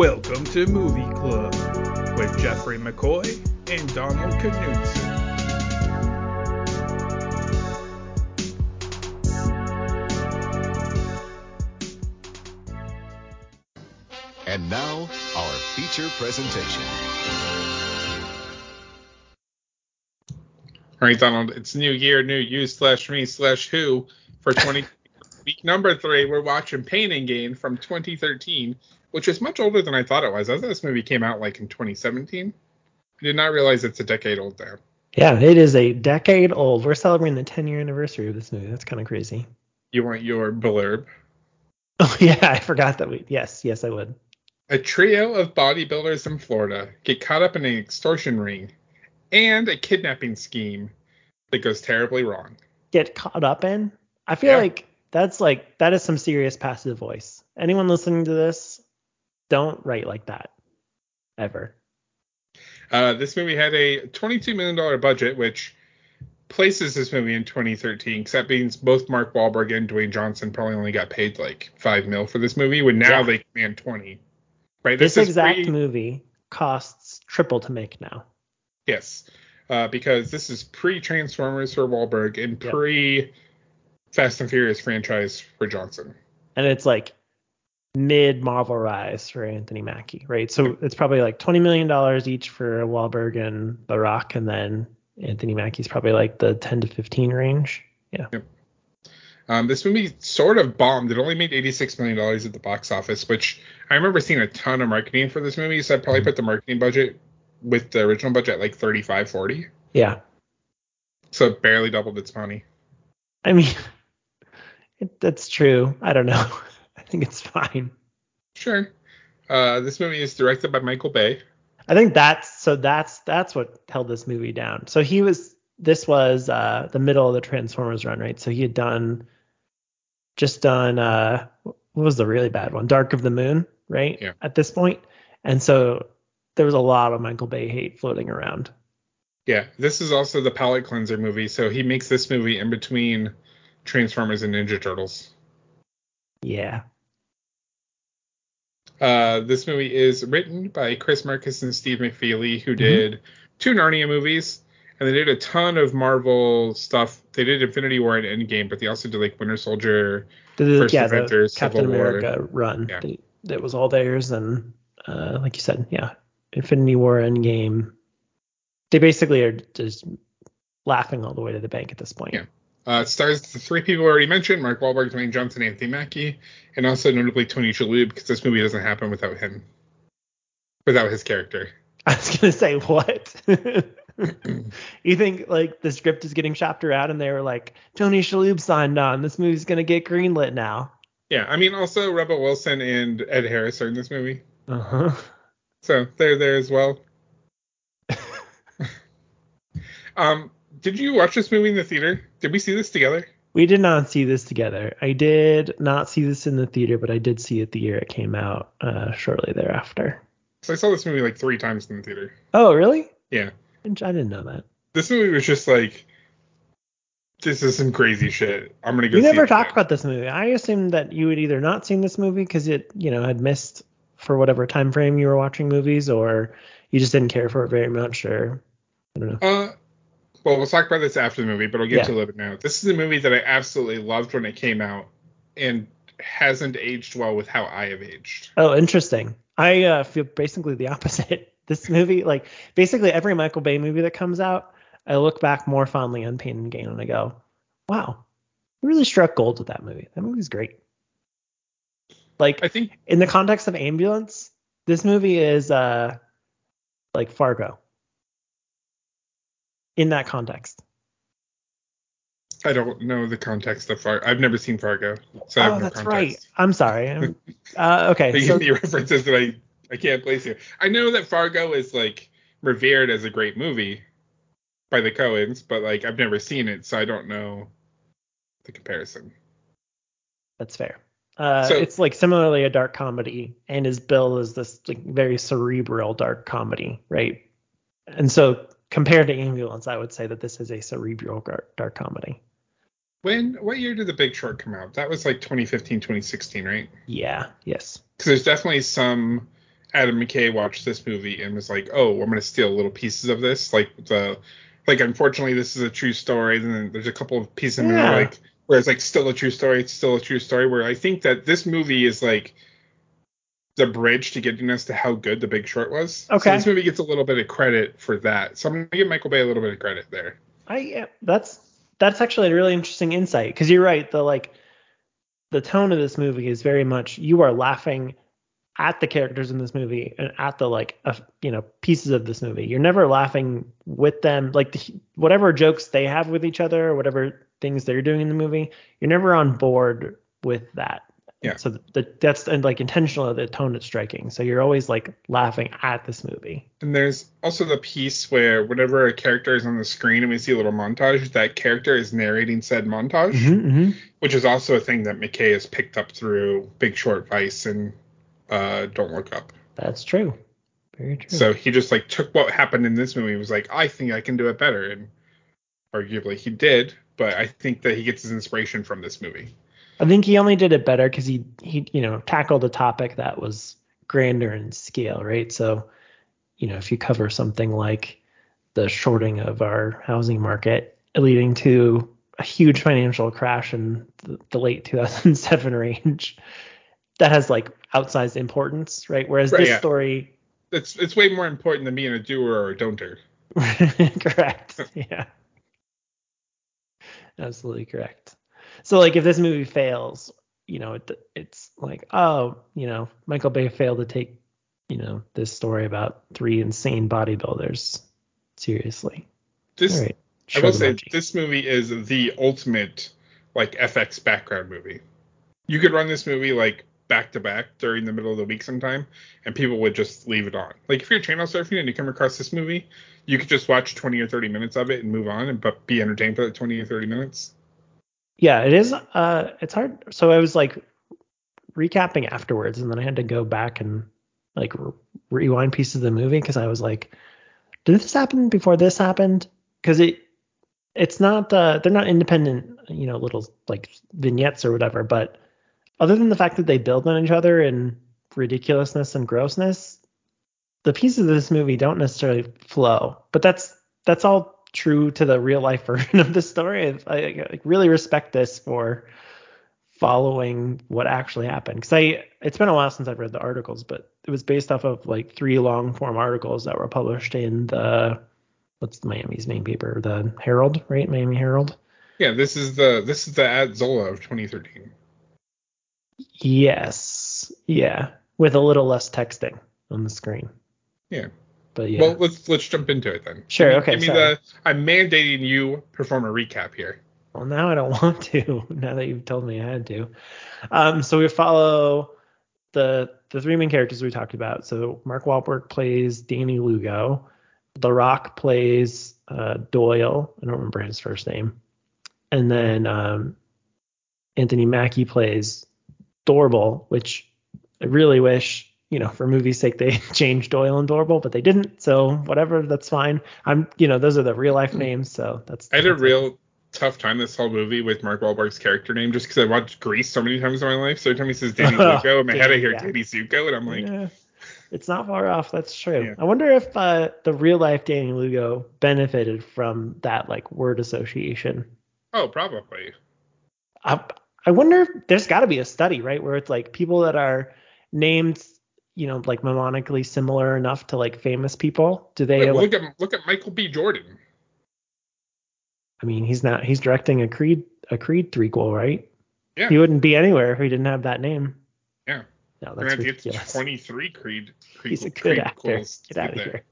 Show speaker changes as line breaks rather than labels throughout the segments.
Welcome to Movie Club with Jeffrey McCoy and Donald Knudsen.
And now, our feature presentation.
All right, Donald, it's new year, new you slash me slash who for 20 week number three. We're watching Pain and Gain from 2013, which is much older than I thought it was. I thought this movie came out like in 2017. I did not realize it's a decade old there.
Yeah, it is a decade old. We're celebrating the 10 year anniversary of this movie. That's kind of crazy.
You want your blurb?
Oh yeah, I forgot that we. Yes, yes, I would.
A trio of bodybuilders in Florida get caught up in an extortion ring and a kidnapping scheme that goes terribly wrong.
Get caught up in. I feel
Yeah.
like that's like that is some serious passive voice. Anyone listening to this, don't write like that ever.
Uh, this movie had a $22 million budget, which places this movie in 2013, because that means both Mark Wahlberg and Dwayne Johnson probably only got paid like 5 mil for this movie, when now
Yeah.
they command 20. Right?
This,
is
exact
pre-
movie costs triple to make now.
Yes. Uh, because this is pre Transformers for Wahlberg and
Yep.
pre Fast and Furious franchise for Johnson.
and it's like mid Marvel rise for Anthony Mackie, right? So it's probably like twenty million dollars each for Wahlberg and Rock, and then Anthony Mackie's probably like the ten to fifteen range. Yeah,
Um, this movie sort of bombed. It only made $86 million at the box office, which I remember seeing a ton of marketing for this movie. So I'd probably put the marketing budget with the original budget at like 35, 40.
yeah.
So it barely doubled its money.
I mean, it, that's true. I don't know. I think it's fine.
Sure. Uh, this movie is directed by Michael Bay.
I think that's so that's that's what held this movie down. So he was this was uh the middle of the Transformers run, right? So he had done just done uh what was the really bad one? Dark of the Moon, right?
Yeah.
At this point. And so there was a lot of Michael Bay hate floating around.
Yeah, this is also the palate cleanser movie. So he makes this movie in between Transformers and Ninja Turtles.
Yeah.
Uh, this movie is written by Chris Markus and Steve McFeely, who did two Narnia movies, and they did a ton of Marvel stuff. They did Infinity War and Endgame, but they also did like Winter Soldier.
The,
First
yeah,
Avengers,
Captain
Civil War.
America run.
Yeah.
That, that was all theirs and uh like you said, yeah. Infinity War Endgame. They basically are just laughing all the way to the bank at this point.
Yeah. Uh, it stars the three people already mentioned: Mark Wahlberg, Dwayne Johnson, Anthony Mackie, and also notably Tony Shalhoub, because this movie doesn't happen without him, without his character.
I was gonna say what? you think like the script is getting shopped around and they were like, Tony Shalhoub signed on. This movie's gonna get greenlit now.
Yeah, I mean, also Rebel Wilson and Ed Harris are in this movie,
Uh huh.
so they're there as well. um, did you watch this movie in the theater? Did we see this together?
We did not see this together. I did not see this in the theater, but I did see it the year it came out, uh, shortly thereafter.
So I saw this movie like three times in the theater.
Oh, really?
Yeah,
I didn't know that.
this movie was just like, this is some crazy shit. I'm gonna go.
You never talked about this movie. I assumed that you had either not seen this movie because it, you know, had missed for whatever time frame you were watching movies, or you just didn't care for it very much, or I don't know.
Uh, well, we'll talk about this after the movie, but I'll get
Yeah.
to it a little bit now. This is a movie that I absolutely loved when it came out, and hasn't aged well with how I have aged.
Oh, interesting. I uh, feel basically the opposite. This movie, like basically every Michael Bay movie that comes out, I look back more fondly on Pain and Gain and I go, wow, we really struck gold with that movie. That movie's great. Like
I think
in the context of ambulance, this movie is uh like Fargo. In that context.
I don't know the context of Fargo. I've never seen Fargo, so I have
oh,
no
that's right. I'm sorry. I'm- uh, okay.
They
so-
give me references that I I can't place here. I know that Fargo is like revered as a great movie by the Coens, but like I've never seen it, so I don't know the comparison.
That's fair. Uh,
So-
it's like similarly a dark comedy, and is billed as this like very cerebral dark comedy, right? And so compared to Ambulance, I would say that this is a cerebral gar- dark comedy.
When what year did The Big Short come out? That was like 2015, 2016, right?
Yeah. Yes.
Because there's definitely some Adam McKay watched this movie and was like, "Oh, I'm gonna steal little pieces of this." Like the, like unfortunately, this is a true story. And then there's a couple of pieces in there
Yeah.
like where it's like still a true story. It's still a true story. Where I think that this movie is like the bridge to getting us to how good The Big Short was. So
Okay.
this movie gets a little bit of credit for that. So I'm gonna give Michael Bay a little bit of credit there.
I yeah, that's that's actually a really interesting insight because you're right. The like the tone of this movie is very much you are laughing at the characters in this movie and at the like uh, you know pieces of this movie. You're never laughing with them like the, whatever jokes they have with each other or whatever things they're doing in the movie. You're never on board with that.
Yeah.
So the, that's and like intentional of the tone it's striking. So you're always like laughing at this movie.
And there's also the piece where whenever a character is on the screen and we see a little montage, that character is narrating said montage,
Mm-hmm.
which is also a thing that McKay has picked up through Big Short, Vice, and uh, Don't Look Up.
That's true. Very true.
So he just like took what happened in this movie and was like, I think I can do it better, and arguably he did. But I think that he gets his inspiration from this movie.
I think he only did it better because he he you know tackled a topic that was grander in scale, right? So, you know, if you cover something like the shorting of our housing market, leading to a huge financial crash in the, the late 2007 range, that has like outsized importance, right? Whereas
Right,
this
yeah.
story,
It's it's way more important than being a doer or a don'ter.
correct? Yeah, absolutely correct. So like if this movie fails, you know, it, it's like, oh, you know, Michael Bay failed to take, you know, this story about three insane bodybuilders seriously.
This
right.
I will say
emoji.
this movie is the ultimate like FX background movie. You could run this movie like back to back during the middle of the week sometime, and people would just leave it on. Like if you're channel surfing and you come across this movie, you could just watch 20 or 30 minutes of it and move on, and but be entertained for that 20 or 30 minutes.
Yeah, it is. Uh, it's hard. So I was like recapping afterwards, and then I had to go back and like re- rewind pieces of the movie because I was like, did this happen before this happened? Because it it's not uh they're not independent, you know, little like vignettes or whatever. But other than the fact that they build on each other in ridiculousness and grossness, the pieces of this movie don't necessarily flow. But that's that's all true to the real life version of the story. I, I like, really respect this for following what actually happened because I it's been a while since I've read the articles, but it was based off of like three long form articles that were published in the what's the Miami's main paper, the Herald, right? Miami Herald.
Yeah, this is the this is the at Zola of 2013.
Yes, yeah, with a little less texting on the screen.
Yeah.
But yeah,
Well, let's let's jump into it then.
Sure, okay,
Give me
sorry.
the. I'm mandating you perform a recap here.
Well, now I don't want to. Now that you've told me I had to. Um, so we follow the the three main characters we talked about. So Mark Wahlberg plays Danny Lugo. The Rock plays uh, Doyle. I don't remember his first name. And then um, Anthony Mackie plays Doorbal, which I really wish, you know, for movie's sake they changed Doyle and Doorbal, but they didn't. So whatever, that's fine. I'm, you know, those are the real life names. So that's.
I had a
that's
real tough time this whole movie with Mark Wahlberg's character name just because I watched Grease so many times in my life. So every time he says Danny
Oh,
Zuko, in my head I hear
yeah.
Danny Zuko, and I'm like,
yeah, it's not far off. That's true.
Yeah.
I wonder if uh, the real life Danny Lugo benefited from that like word association.
oh, probably.
I, I wonder if there's got to be a study, right, where it's like people that are named, you know, like mnemonically similar enough to like famous people. Do they?
Wait,
like,
look at look at Michael B. Jordan.
I mean, he's not. He's directing a Creed a Creed threequel, right?
Yeah.
He wouldn't be anywhere if he didn't have that name.
Yeah.
No, that's ridiculous.
23 Creed. Creed
He's a good
Creed
actor. Get out of here.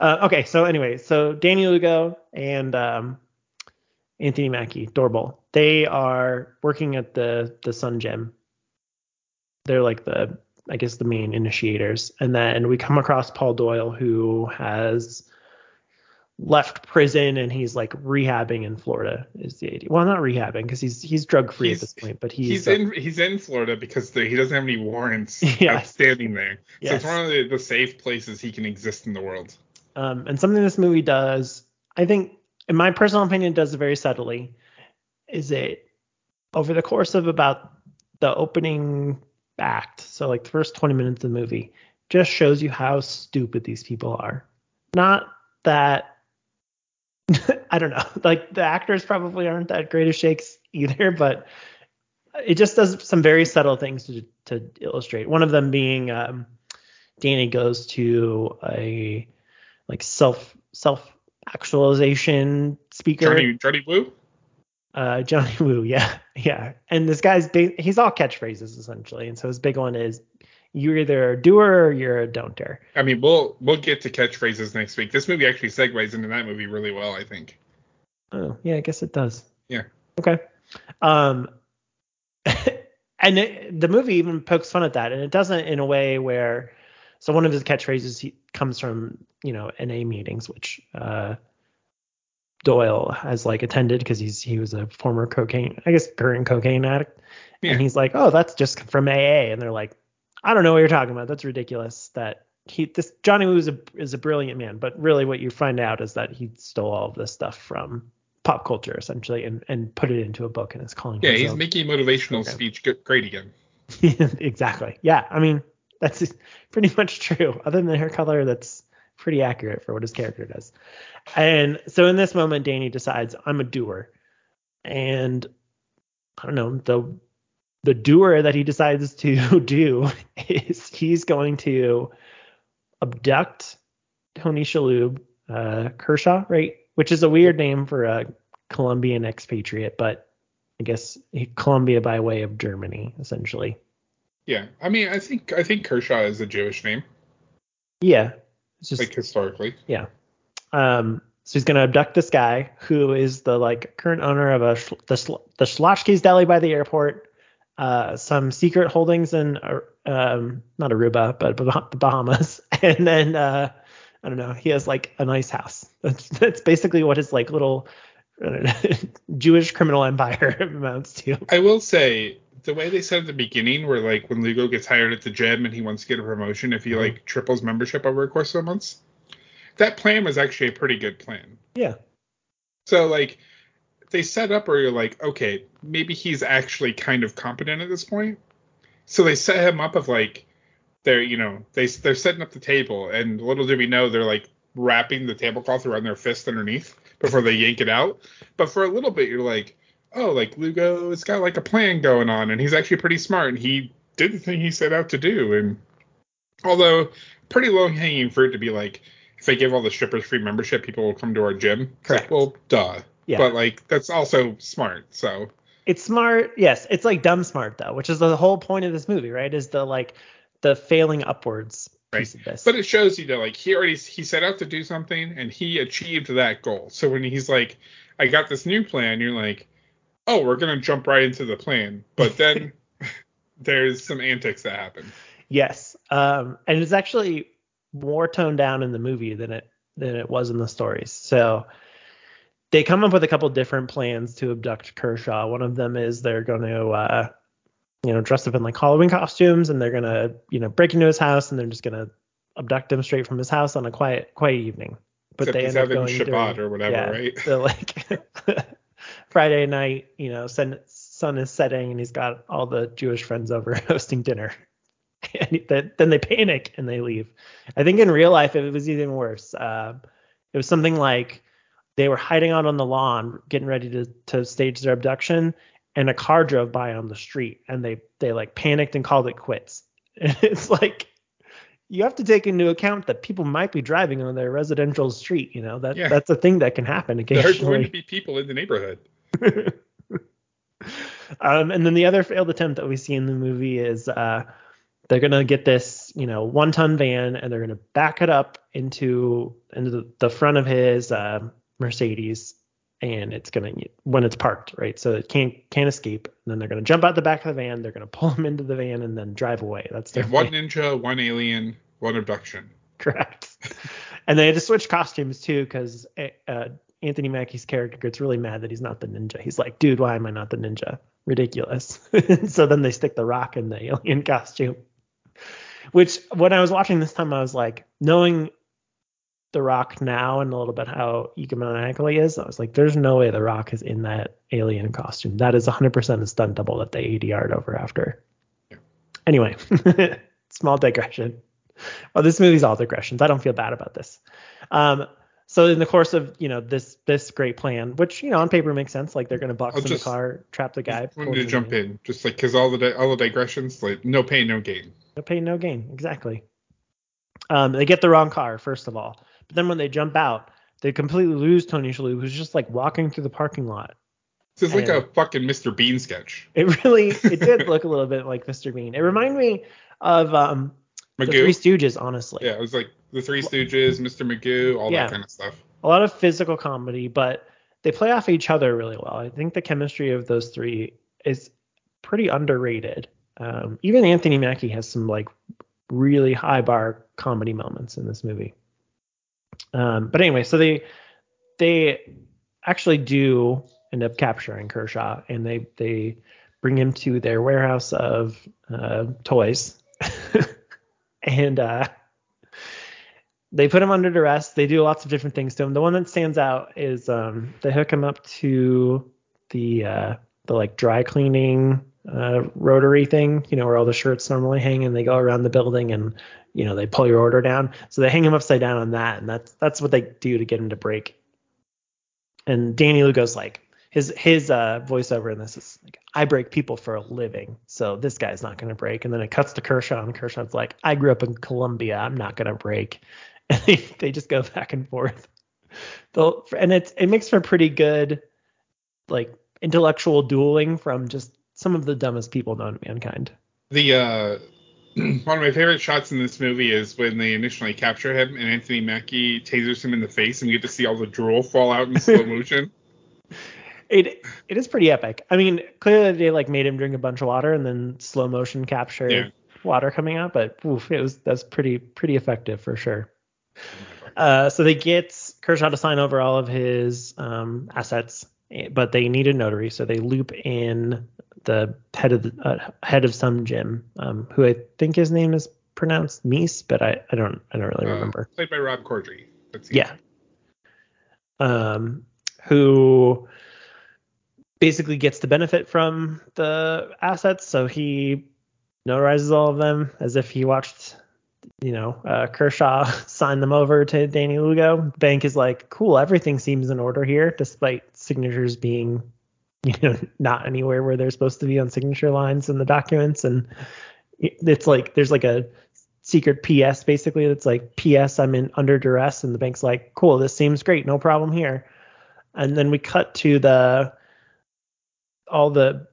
Uh, okay, so anyway, so Danny Lugo and um, Anthony Mackie, Doorbal, they are working at the the Sun Gym. They're like the, I guess, the main initiators. And then we come across Paul Doyle, who has left prison and he's like rehabbing in Florida. Is the idea? Well, not rehabbing because he's he's drug free at this point, but he's,
He's
uh,
in he's in Florida because the, he doesn't have any warrants
Yes.
outstanding there. So
Yes.
it's one of the, the safe places he can exist in the world.
Um, and something this movie does, I think, in my personal opinion, does it very subtly, is it over the course of about the opening act, so like the first 20 minutes of the movie, just shows you how stupid these people are. Not that I don't know, like the actors probably aren't that great of shakes either, but it just does some very subtle things to to illustrate. One of them being um, Danny goes to a like self self actualization speaker.
Johnny Johnny Wu.
Uh, Johnny Wu, yeah, yeah. And this guy's big. He's all catchphrases essentially, and so his big one is you're either a doer or you're a don'ter.
I mean, we'll we'll get to catchphrases next week. This movie actually segues into that movie really well, I think.
Oh, yeah, I guess it does.
Yeah.
Okay. Um, and it, the movie even pokes fun at that, and it doesn't in a way where. So one of his catchphrases he comes from you know NA meetings, which uh, Doyle has like attended because he's he was a former cocaine, I guess current cocaine addict,
Yeah.
and he's like, oh, that's just from AA, and they're like, I don't know what you're talking about. That's ridiculous. That he this Johnny Wu is a is a brilliant man, but really what you find out is that he stole all of this stuff from pop culture essentially and and put it into a book and is calling
Yeah, he's making motivational
Okay.
speech great again.
exactly. Yeah, I mean that's pretty much true. Other than the hair color, that's pretty accurate for what his character does. And so in this moment, Danny decides I'm a doer, and I don't know the the doer that he decides to do is he's going to abduct Tony Shalhoub, uh, Kershaw, right? Which is a weird name for a Colombian expatriate, but I guess Colombia by way of Germany, essentially.
Yeah, I mean, I think I think Kershaw is a Jewish name,
Yeah, it's just
like historically.
yeah. Um, so he's gonna abduct this guy who is the like current owner of a the the Schlotzsky's Deli by the airport, uh, some secret holdings in uh, um not Aruba but Bah- the Bahamas, and then uh, I don't know. He has like a nice house. That's that's basically what his like little Jewish criminal empire amounts to.
I will say the way they said at the beginning, where like when Lugo gets hired at the gym and he wants to get a promotion if he
Mhm.
like triples membership over a course of months, that plan was actually a pretty good plan.
Yeah.
So like they set up where you're like, okay, maybe he's actually kind of competent at this point. So they set him up of like they're you know they they're setting up the table and little do we know they're like wrapping the tablecloth around their fist underneath before they yank it out. But for a little bit you're like, oh, like Lugo's got like a plan going on and he's actually pretty smart and he did the thing he set out to do and although pretty low hanging fruit to be like if they give all the strippers free membership people will come to our gym. It's like,
Correct.
well, duh.
Yeah.
But like that's also smart. So
it's smart yes it's like dumb smart though which is the whole point of this movie right is the like the failing upwards piece of this
But it shows you that like he already he set out to do something and he achieved that goal. So when he's like, I got this new plan, you're like, oh, we're gonna jump right into the plan. But then there's some antics that happen.
yes um and it's actually more toned down in the movie than it than it was in the stories so they come up with a couple different plans to abduct kershaw one of them is they're going to uh you know dress up in like halloween costumes and they're going to you know break into his house and they're just going to abduct him straight from his house on a quiet quiet evening but
Except
they end up
having
going
Shabbat
during-
or whatever,
yeah,
right?
So like Friday night, you know, sun sun is setting and he's got all the Jewish friends over hosting dinner. And he- then they panic and they leave. I think in real life it was even worse. Uh, it was something like they were hiding out on the lawn, getting ready to to stage their abduction, and a car drove by on the street, and they they like panicked and called it quits. And it's like you have to take into account that people might be driving on their residential street. You know that
Yeah.
that's a thing that can happen
There are going to be people in the neighborhood.
um, and then the other failed attempt that we see in the movie is uh, they're gonna get this, you know, one-ton van and they're gonna back it up into into the, the front of his uh, Mercedes, and it's gonna when it's parked, right? So it can't can't escape. And then they're gonna jump out the back of the van. They're gonna pull him into the van and then drive away. That's their
one ninja, one alien, one abduction.
correct. and they had to switch costumes too because uh, Anthony Mackie's character gets really mad that he's not the ninja. He's like, dude, why am I not the ninja? Ridiculous. so then they stick the rock in the alien costume. Which when I was watching this time, I was like, knowing the rock now and a little bit how egomaniacal he is, I was like, there's no way the rock is in that alien costume. That is 100% a stunt double that they ADR'd over after.
Yeah.
Anyway, small digression. well, this movie's all digressions. I don't feel bad about this. Um, so in the course of you know this this great plan, which you know on paper makes sense, like they're gonna box
I'll
in
just-
the car, trap the guy.
I wanted to jump in, just like because all the all the digressions, like no pain, no gain.
No pain, no gain. Exactly. Um, they get the wrong car first of all, but then when they jump out, they completely lose Tony Shalhoub, who's just like walking through the parking lot.
This is like a fucking Mr. Bean sketch.
It really, it did look a little bit like Mr. Bean. It reminded me of um, the Three Stooges, honestly.
Yeah, it was like the Three Stooges, Mr. Magoo, all
Yeah.
that kind of stuff.
a lot of physical comedy, but they play off each other really well. I think the chemistry of those three is pretty underrated. Um, even Anthony Mackie has some like really high bar comedy moments in this movie. Um, but anyway, so they they actually do end up capturing Kershaw, and they they bring him to their warehouse of uh, toys, and uh, they put him under duress. They do lots of different things to him. The one that stands out is um, they hook him up to the uh, the like dry cleaning uh, rotary thing, you know, where all the shirts normally hang, and they go around the building and you know they pull your order down. So they hang him upside down on that, and that's that's what they do to get him to break. And Danny Lugo's like his his uh, voiceover in this is like I break people for a living, so this guy's not gonna break. And then it cuts to Kershaw, and Kershaw's like I grew up in Colombia, I'm not gonna break. And they, they just go back and forth. The, and it's it makes for pretty good like intellectual dueling from just some of the dumbest people known to mankind.
The uh, one of my favorite shots in this movie is when they initially capture him and Anthony Mackie tasers him in the face, and we get to see all the drool fall out in slow motion.
It it is pretty epic. I mean, clearly they like made him drink a bunch of water and then slow motion capture
Yeah.
water coming out, but oof, it was that's pretty pretty effective for sure. Uh, so they get Kershaw to sign over all of his um, assets, eh, but they need a notary, so they loop in the head of the uh, head of some gym, um, who I think his name is pronounced Meese, but I, I don't I don't really
Uh,
remember.
played by Rob Corddry.
Yeah. Um, who basically gets to benefit from the assets, so he notarizes all of them as if he watched, you know, uh, Kershaw sign them over to Danny Lugo. Bank is like, cool, everything seems in order here, despite signatures being, you know, not anywhere where they're supposed to be on signature lines in the documents, and it's like there's like a secret PS basically. That's like PS I'm in under duress. And the bank's like cool this seems great no problem here. And then we cut to the all the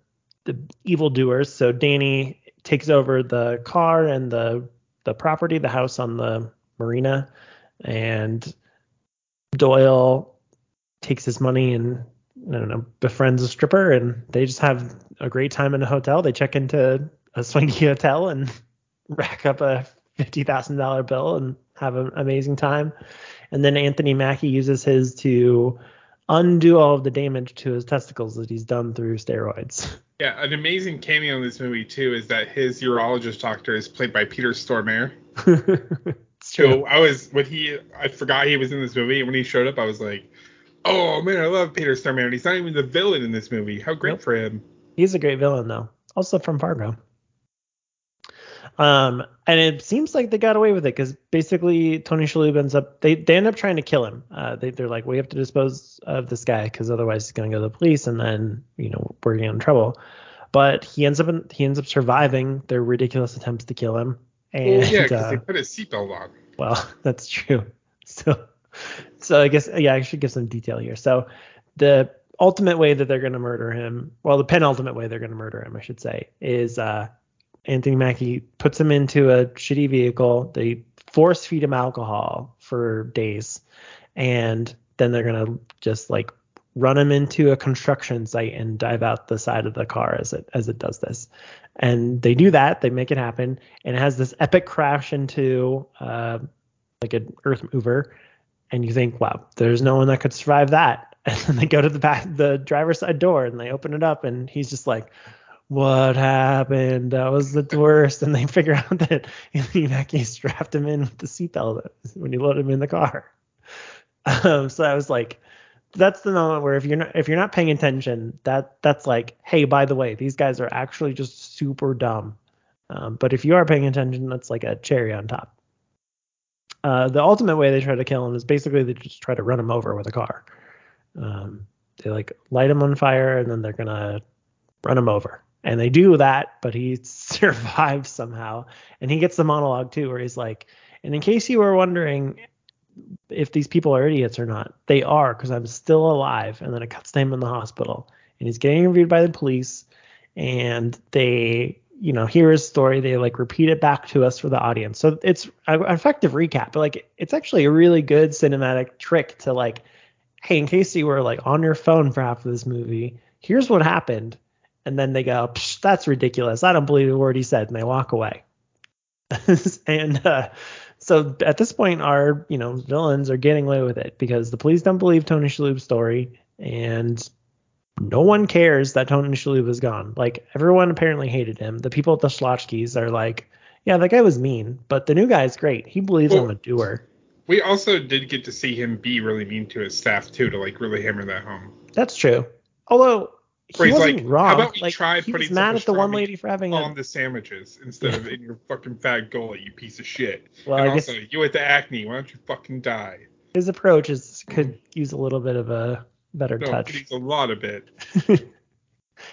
the evildoers so Danny takes over the car and the the property the house on the marina and Doyle takes his money and I don't know befriends a stripper and they just have a great time in a hotel they check into a swanky hotel and rack up a fifty thousand dollar bill and have an amazing time. And then Anthony Mackie uses his to undo all of the damage to his testicles that he's done through steroids.
Yeah, an amazing cameo in this movie too is that his urologist doctor is played by Peter Stormare. So I was when he I forgot he was in this movie and when he showed up I was like, oh man, I love Peter Stormare and he's not even the villain in this movie. How great
Nope.
for him.
He's a great villain though. Also from Fargo. Um, and it seems like they got away with it because basically Tony Shalhoub ends up they they end up trying to kill him. Uh, they they're like we have to dispose of this guy because otherwise he's gonna go to the police and then you know we're getting in trouble. But he ends up in, he ends up surviving their ridiculous attempts to kill him. And
Well, yeah, because
uh,
they put his seatbelt on.
well, that's true. So, so I guess yeah, I should give some detail here. So, the ultimate way that they're going to murder him, well, the penultimate way they're going to murder him, I should say, is uh, Anthony Mackie puts him into a shitty vehicle. They force feed him alcohol for days, and then they're to just like run him into a construction site and dive out the side of the car as it as it does this. And they do that. They make it happen, and it has this epic crash into uh, like an earth mover and you think wow there's no one that could survive that and then they go to the back the driver's side door and they open it up and he's just like what happened? That was the worst. And they figure out that Mackie strapped him in with the seatbelt when you load him in the car. Um, so I was like that's the moment where if you're not if you're not paying attention that that's like hey by the way these guys are actually just super dumb. Um, but if you are paying attention that's like a cherry on top. Uh, the ultimate way they try to kill him is basically they just try to run him over with a car. Um, they like light him on fire and then they're gonna run him over. And they do that, but he survives somehow. And he gets the monologue too, where he's like, and in case you were wondering if these people are idiots or not, they are because I'm still alive. And then it cuts to him in the hospital, and he's getting interviewed by the police, and they, you know, hear his story. They like repeat it back to us for the audience. So it's an effective recap, but like it's actually a really good cinematic trick to like, hey, in case you were like on your phone for half of this movie, here's what happened. And then they go, that's ridiculous. I don't believe a word he said, and they walk away. and uh, so at this point, our you know villains are getting away with it because the police don't believe Tony Shalhoub's story, and no one cares that Tony Shalhoub is gone. Like everyone apparently hated him. The people at the Schlotzsky's are like, yeah, that guy was mean, but the new guy is great. He believes well, I'm a doer.
We also did get to see him be really mean to his staff too, to like really hammer that home.
That's true. Although he
he's
wasn't
like,
wrong.
How about we
like,
try
he
putting
was mad at the one lady for having
on
a,
the sandwiches instead of in your fucking fat gullet, you piece of shit.
Well,
and
I guess-
you with the acne, why don't you fucking die?
his approach is could use a little bit of a better
No,
touch.
he's a lot of it.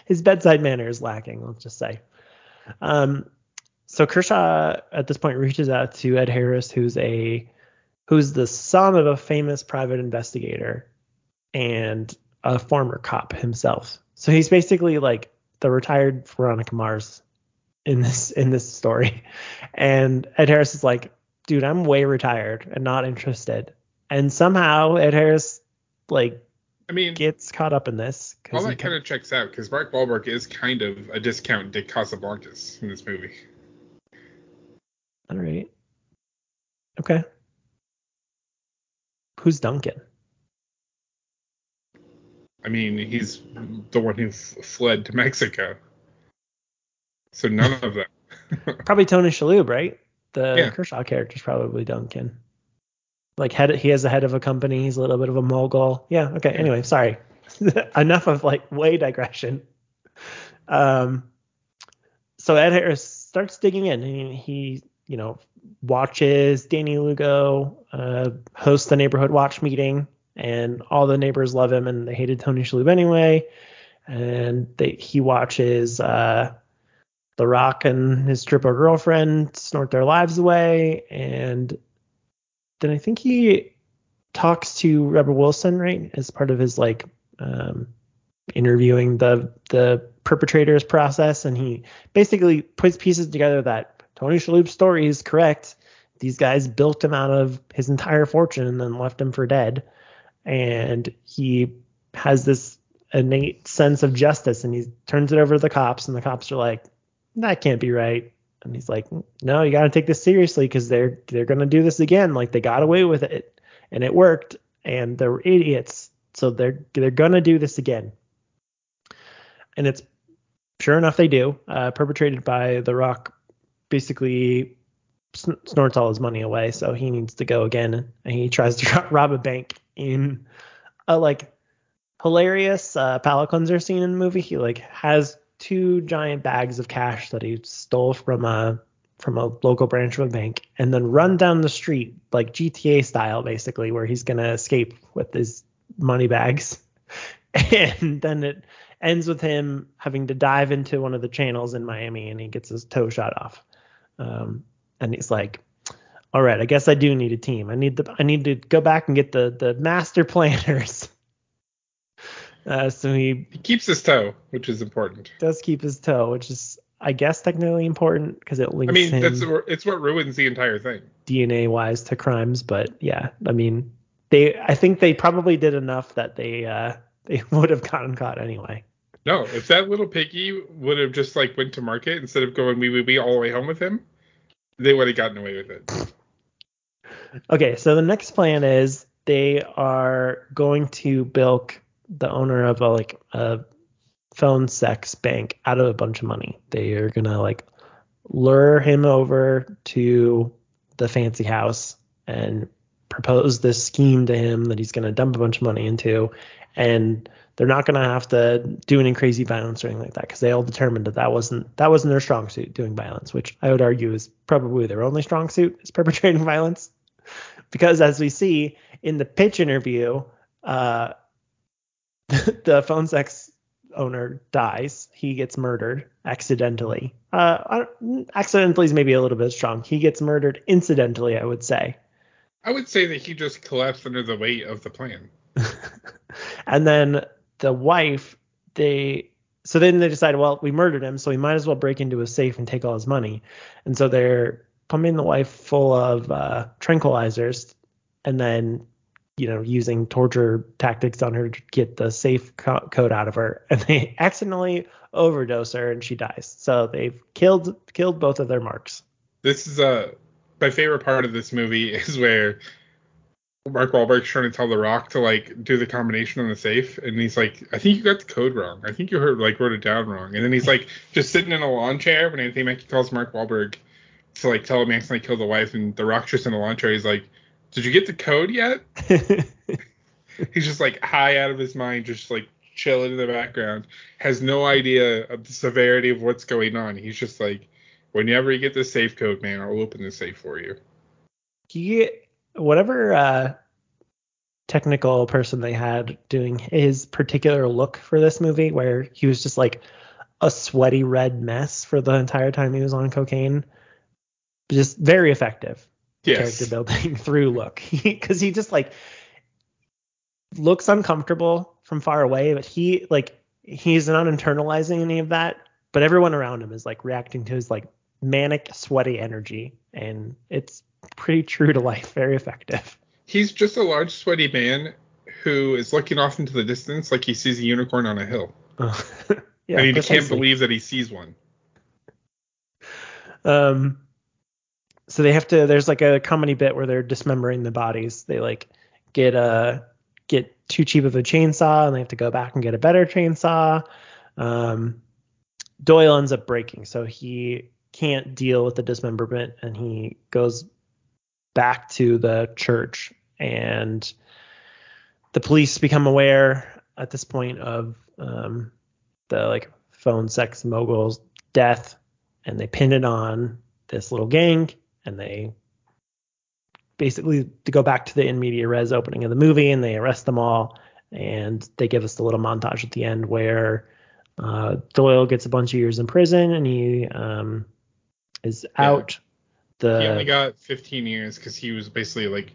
his bedside manner is lacking, let's just say. Um, so Kershaw at this point reaches out to Ed Harris, who's a who's the son of a famous private investigator and a former cop himself. So he's basically like the retired Veronica Mars in this in this story. And Ed Harris is like, dude, I'm way retired and not interested. And somehow Ed Harris like
I mean,
gets caught up in this.
all that kind of checks out because Mark Wahlberg is kind of a discount Dick Casablancas in this movie.
All right. Okay. Who's Duncan?
I mean, he's the one who f- fled to Mexico. So none of them.
Probably Tony Shalhoub, right? The
Yeah.
Kershaw character's probably Duncan. Like head, he has the head of a company. He's a little bit of a mogul. Yeah. Okay. Anyway, sorry. Enough of like way digression. Um. So Ed Harris starts digging in. He, he you know, watches Danny Lugo uh, host the neighborhood watch meeting, and all the neighbors love him, and they hated Tony Shalhoub anyway. And they, he watches uh, The Rock and his stripper girlfriend snort their lives away, and then I think he talks to Rebel Wilson, right, as part of his like um, interviewing the the perpetrators process, and he basically puts pieces together that Tony Shalhoub's story is correct. These guys built him out of his entire fortune and then left him for dead, and he has this innate sense of justice, and he turns it over to the cops, and the cops are like, "That can't be right." And he's like, "No, you got to take this seriously because they're they're gonna do this again. Like they got away with it, and it worked, and they're idiots, so they're they're gonna do this again." And it's sure enough they do. Uh, perpetrated by The Rock, basically sn- snorts all his money away, so he needs to go again, and he tries to rob a bank in a like hilarious uh, palate cleanser scene in the movie. He like has two giant bags of cash that he stole from a from a local branch of a bank and then run down the street like GTA style basically where he's going to escape with his money bags. And then it ends with him having to dive into one of the channels in Miami and he gets his toe shot off. Um, and he's like, all right, I guess I do need a team. I need the I need to go back and get the the master planners. Uh, so he
He keeps his toe, which is important.
does keep his toe, which is I guess technically important because it links
I mean, that's it's what ruins the entire thing.
DNA wise to crimes. But yeah, I mean, they I think they probably did enough that they uh they would have gotten caught anyway.
No, if that little piggy would have just like went to market instead of going wee wee wee all the way home with him, they would have gotten away with it.
Okay, so the next plan is they are going to bilk the owner of a like a phone sex bank out of a bunch of money. They are gonna like lure him over to the fancy house and propose this scheme to him that he's gonna dump a bunch of money into, and they're not gonna have to do any crazy violence or anything like that because they all determined that that wasn't that wasn't their strong suit doing violence, which I would argue is probably their only strong suit is perpetrating violence. Because as we see in the pitch interview, uh, the phone sex owner dies. He gets murdered accidentally. Uh, accidentally is maybe a little bit strong. He gets murdered incidentally, I would say.
I would say that he just collapsed under the weight of the plan.
and then the wife, they so then they decide, well, we murdered him, so we might as well break into his safe and take all his money. And so they're pumping the wife full of uh, tranquilizers, and then you know using torture tactics on her to get the safe co- code out of her, and they accidentally overdose her, and she dies. So they've killed killed both of their marks.
This is uh my favorite part of this movie is where Mark Wahlberg's trying to tell The Rock to like do the combination on the safe, and he's like, "I think you got the code wrong. I think you heard like wrote it down wrong." And then he's like just sitting in a lawn chair when Anthony Mackie calls Mark Wahlberg to like tell him he accidentally killed the wife, and The Rock's just in lawn chair. He's like, "Did you get the code yet?" He's just like high out of his mind, just like chilling in the background, has no idea of the severity of what's going on. He's just like, whenever you get the safe code, man, I'll open the safe for you.
he whatever uh technical person they had doing his particular look for this movie where he was just like a sweaty red mess for the entire time he was on cocaine just very effective
Yes.
character building through look because he just like looks uncomfortable from far away but he like he's not internalizing any of that but everyone around him is like reacting to his like manic sweaty energy and it's pretty true to life very effective
He's just a large, sweaty man who is looking off into the distance like he sees a unicorn on a hill.
yeah
and he can't believe that he sees one.
um so they have to there's like a comedy bit where they're dismembering the bodies. They like get a get too cheap of a chainsaw and they have to go back and get a better chainsaw. Um doyle ends up breaking so he can't deal with the dismemberment and he goes back to the church and the police become aware at this point of um the like phone sex mogul's death and they pin it on this little gang and they basically to go back to the in media res opening of the movie and they arrest them all and they give us the little montage at the end where uh, Doyle gets a bunch of years in prison and he um, is
Yeah.
out. The
he only got 15 years because he was basically like,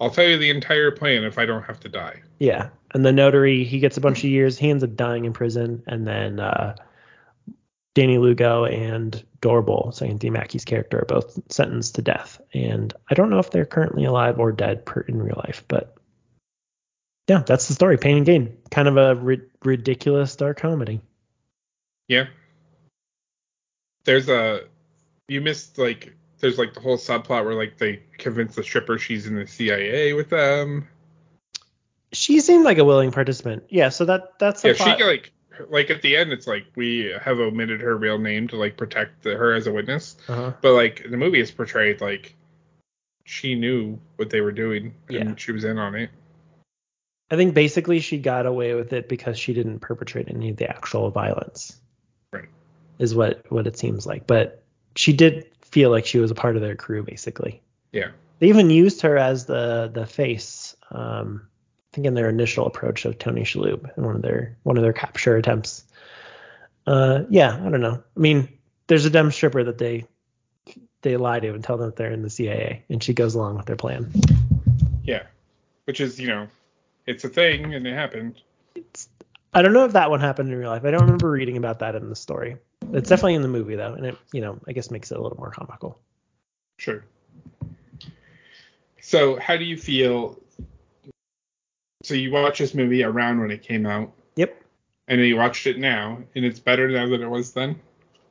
I'll tell you the entire plan if I don't have to die.
Yeah, and the notary he gets a bunch of years. He ends up dying in prison, and then uh, Danny Lugo and Doorbal, so Anthony Mackie's character, are both sentenced to death. And I don't know if they're currently alive or dead per, in real life, but yeah, that's the story. Pain and Gain, kind of a ri- ridiculous dark comedy.
Yeah. There's a you missed like there's like the whole subplot where like they convince the stripper she's in the CIA with them.
She seemed like a willing participant. Yeah, so that that's the
Yeah,
plot.
she like like at the end it's like we have omitted her real name to like protect the, her as a witness,
uh-huh.
but like the movie is portrayed like she knew what they were doing and
Yeah.
she was in on it.
I think basically she got away with it because she didn't perpetrate any of the actual violence.
Right.
Is what what it seems like. But she did feel like she was a part of their crew basically.
Yeah.
They even used her as the the face um think in their initial approach of Tony Shalhoub in one of their one of their capture attempts. Uh yeah, I don't know. I mean, there's a dumb stripper that they they lie to and tell them that they're in the CIA and she goes along with their plan.
Yeah. Which is, you know, it's a thing and it happened.
I don't know if that one happened in real life. I don't remember reading about that in the story. It's definitely in the movie though, and it you know I guess makes it a little more comical.
Sure. So, how do you feel? So, you watched this movie around when it came out,
Yep.
and then you watched it now, and it's better now than it was then.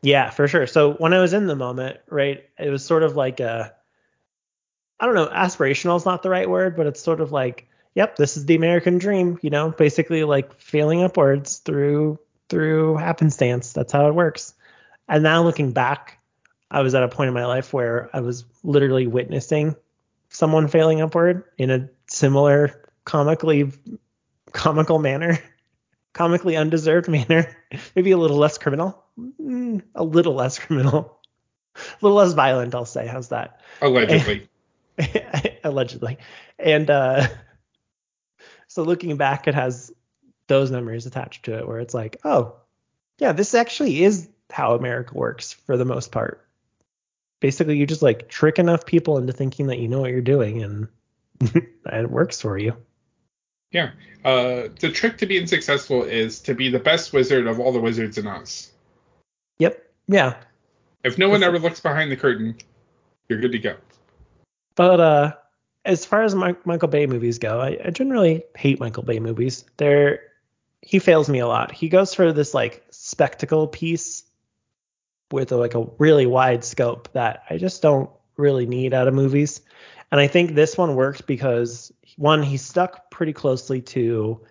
Yeah, for sure. So when I was in the moment, right, it was sort of like a I don't know, aspirational is not the right word, but it's sort of like, yep, this is the American dream, you know, basically like failing upwards through through happenstance. That's how it works. And now looking back, I was at a point in my life where I was literally witnessing someone failing upward in a similar comically comical manner, comically undeserved manner, maybe a little less criminal, Mm, a little less criminal, a little less violent, I'll say. How's that?
Allegedly.
allegedly. And uh, so looking back, it has those memories attached to it, where it's like, oh, yeah, this actually is how America works for the most part. Basically, you just like trick enough people into thinking that you know what you're doing, and it works for you.
Yeah. Uh, the trick to being successful is to be the best wizard of all the wizards in Oz.
Yep. Yeah.
If no one ever looks behind the curtain, you're good to go.
But uh, as far as My- Michael Bay movies go, I, I generally hate Michael Bay movies. They're he fails me a lot. He goes for this like spectacle piece with a, like a really wide scope that I just don't really need out of movies. And I think this one worked because one, he stuck pretty closely to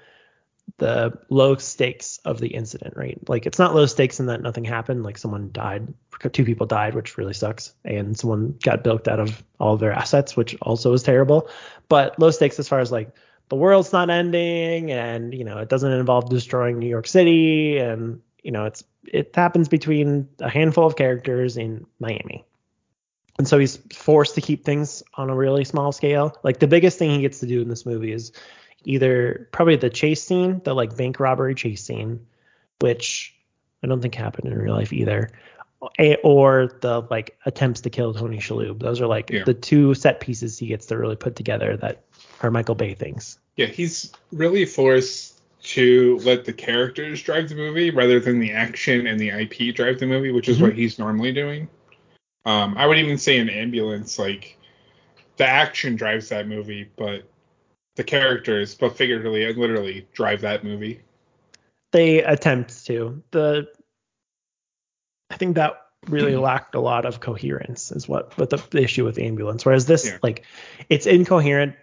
the low stakes of the incident, right? Like it's not low stakes in that nothing happened, like someone died, two people died, which really sucks, and someone got bilked out of all of their assets, which also is terrible. But low stakes as far as like the world's not ending and you know it doesn't involve destroying New York City and you know it's it happens between a handful of characters in Miami. And so he's forced to keep things on a really small scale. Like the biggest thing he gets to do in this movie is either probably the chase scene, the like bank robbery chase scene, which I don't think happened in real life either, or the like attempts to kill Tony Shalhoub. Those are like
Yeah.
the two set pieces he gets to really put together that are Michael Bay things.
Yeah, he's really forced to let the characters drive the movie rather than the action and the IP drive the movie, which is
Mhm.
what he's normally doing. Um, I would even say in Ambulance, like the action drives that movie, but the characters, both figuratively and literally, drive that movie.
They attempt to. The I think that really
Mm-hmm.
lacked a lot of coherence is what but the, the issue with ambulance. Whereas this
Yeah.
like it's incoherent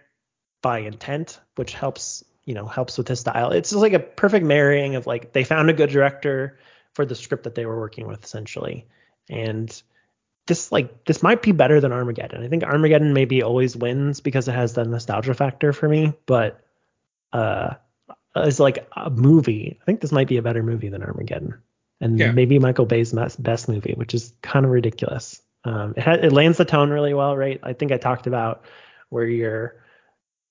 by intent, which helps you know helps with his style. It's just like a perfect marrying of like they found a good director for the script that they were working with essentially, and this like this might be better than Armageddon. I think Armageddon maybe always wins because it has the nostalgia factor for me, but uh as like a movie, I think this might be a better movie than Armageddon, and
Yeah.
maybe Michael Bay's best, movie, which is kind of ridiculous. Um, it, ha- it lands the tone really well, right? I think I talked about where you're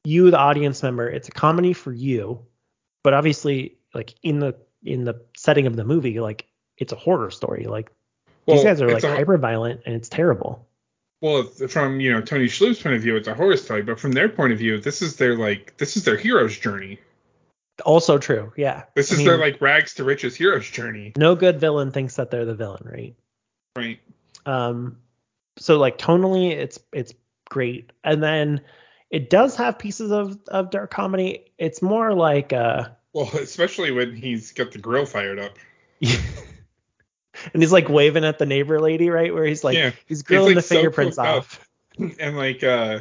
you, the audience member, it's a comedy for you, but obviously, like in the in the setting of the movie, like it's a horror story. Like these guys are like
a-
hyper violent and it's terrible.
Well, from you know Tony Shalhoub's point of view, it's a horror story, but from their point of view, this is their like this is their hero's journey.
Also true, yeah.
This
I
is their like rags to riches hero's journey,
no good villain thinks that they're the villain, right?
right?
Um, so like tonally, it's it's great, and then it does have pieces of of dark comedy. It's more like uh,
Well, especially when he's got the grill fired up.
and he's like waving at the neighbor lady, right? Where he's like
Yeah.
he's grilling
like,
the
so
fingerprints off.
and like uh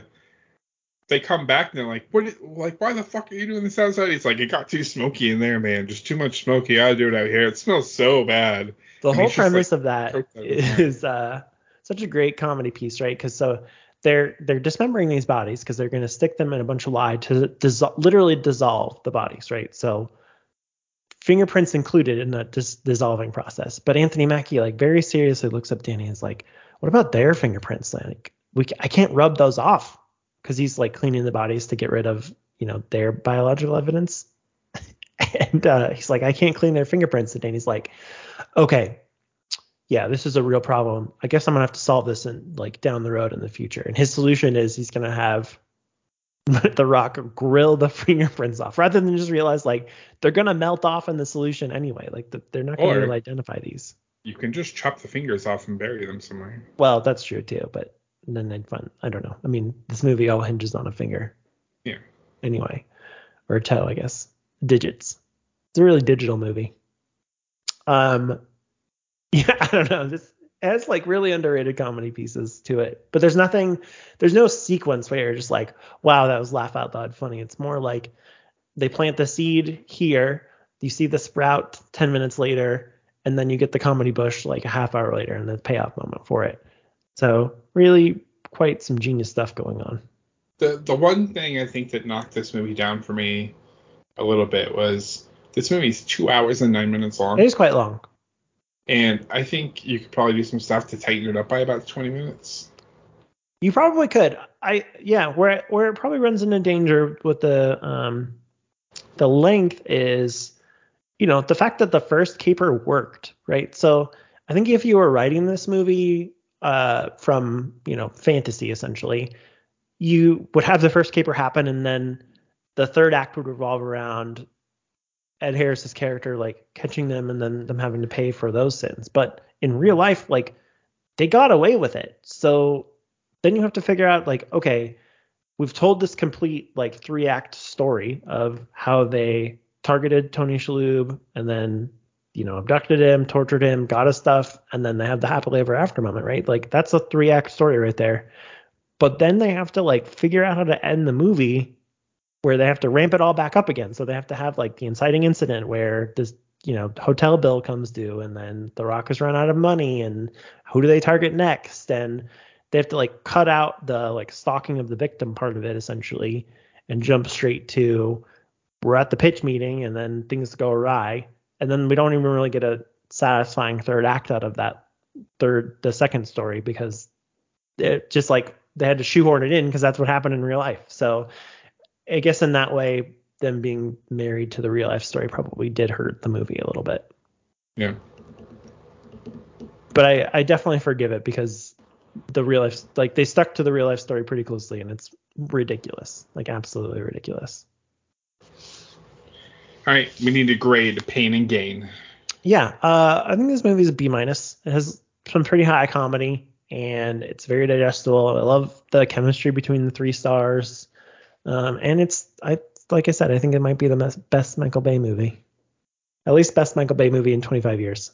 they come back and they're like what like why the fuck are you doing this outside he's like it got too smoky in there man just too much smoke you gotta do it out here it smells so bad
The
And
whole
just, like,
premise of that
choked out his
is uh such a great comedy piece, right? Because so they're they're dismembering these bodies because they're going to stick them in a bunch of lye to literally dissolve the bodies, right? So fingerprints included in that dis- dissolving process. But Anthony Mackie like very seriously looks up Danny and is like, "What about their fingerprints? Like we I can't rub those off because he's like cleaning the bodies to get rid of you know their biological evidence." and uh, he's like, "I can't clean their fingerprints." And Danny's like, "Okay." yeah, this is a real problem. I guess I'm gonna have to solve this in like down the road in the future. And his solution is he's gonna have the rock grill the fingerprints off rather than just realize like they're gonna melt off in the solution anyway. Like the, they're not gonna
Or-
be able to identify these.
you can just chop the fingers off and bury them somewhere
Well, that's true too, but then they'd find I don't know. I mean, this movie all hinges on a finger.
Yeah.
Anyway, or a toe, I guess. Digits. It's a really digital movie. Um, yeah, I don't know. This has like really underrated comedy pieces to it, but there's nothing. There's no sequence where you're just like, wow, that was laugh out loud funny. It's more like they plant the seed here, you see the sprout 10 minutes later, and then you get the comedy bush like a half hour later and the payoff moment for it. So really quite some genius stuff going on.
the the one thing i think that knocked this movie down for me a little bit was this movie's two hours and nine minutes long
It is quite long.
And i think you could probably do some stuff to tighten it up by about 20 minutes
You probably could. I yeah, where where it probably runs into danger with the um the length is you know, the fact that the first caper worked, right? So I think if you were writing this movie uh from, you know, fantasy essentially, you would have the first caper happen and then the third act would revolve around Ed Harris's character like catching them and then them having to pay for those sins. But in real life, like they got away with it. So then you have to figure out like, okay, we've told this complete like three act story of how they targeted Tony Shalhoub and then you know abducted him, tortured him, got his stuff, and then they have the happily ever after moment, right? Like that's a three act story right there. But then they have to like figure out how to end the movie where they have to ramp it all back up again. So they have to have like the inciting incident where this you know hotel bill comes due and then the rock has run out of money and who do they target next? And they have to like cut out the like stalking of the victim part of it essentially and jump straight to we're at the pitch meeting and then things go awry. And then we don't even really get a satisfying third act out of that third the second story because it just like they had to shoehorn it in because that's what happened in real life. So i guess in that way them being married to the real life story probably did hurt the movie a little bit.
Yeah.
but i i definitely forgive it because the real life like they stuck to the real life story pretty closely and it's ridiculous like absolutely ridiculous.
All right, we need to grade Pain and Gain.
yeah uh i think this movie is a b minus. It has some pretty high comedy and it's very digestible. I love the chemistry between the three stars um and it's i like i said i think it might be the best, best michael bay movie at least best michael bay movie in 25 years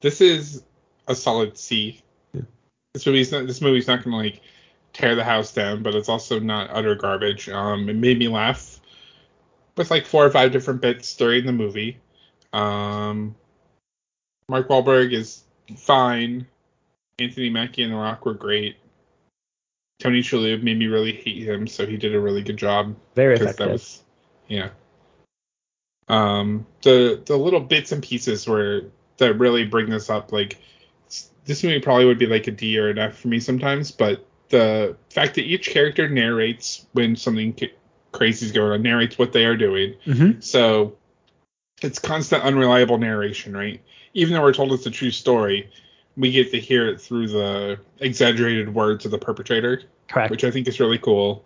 This is a solid C.
Yeah.
This movie's not this movie's not gonna like tear the house down, but it's also not utter garbage. Um, it made me laugh with like four or five different bits during the movie. Um, Mark Wahlberg is fine. Anthony Mackie and The Rock were great. Tony Shalhoub made me really hate him, so he did a really good job.
very
because
effective
that was yeah um the the little bits and pieces where that really bring this up like this movie probably would be like a d or an f for me sometimes but the fact that each character narrates when something ca- crazy is going on narrates what they are doing
mm-hmm.
so it's constant unreliable narration right even though we're told it's a true story we get to hear it through the exaggerated words of the perpetrator
correct
which I think is really cool.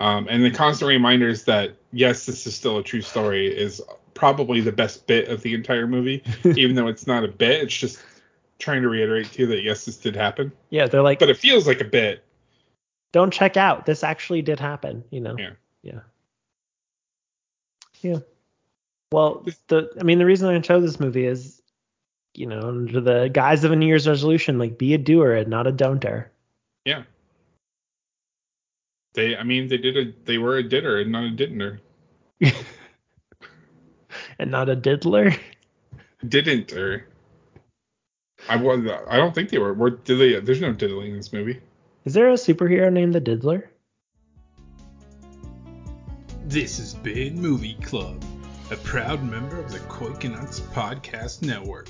Um, and the constant reminders that yes, this is still a true story is probably the best bit of the entire movie, even though it's not a bit. It's just trying to reiterate to you that yes, this did happen,
yeah they're like
but it feels like a bit.
don't check out this actually did happen you know
Yeah.
yeah yeah well the i mean the reason i chose this movie is you know under the guise of a new year's resolution like be a doer and not a don'ter
Yeah. They, I mean, they did a, they were a didder and not a didn't
and not a diddler
didn't or. I was, I don't think they were. Were did they? There's no diddling in this movie.
is there a superhero named the diddler
This has been Movie Club, a proud member of the Koikenauts Podcast Network.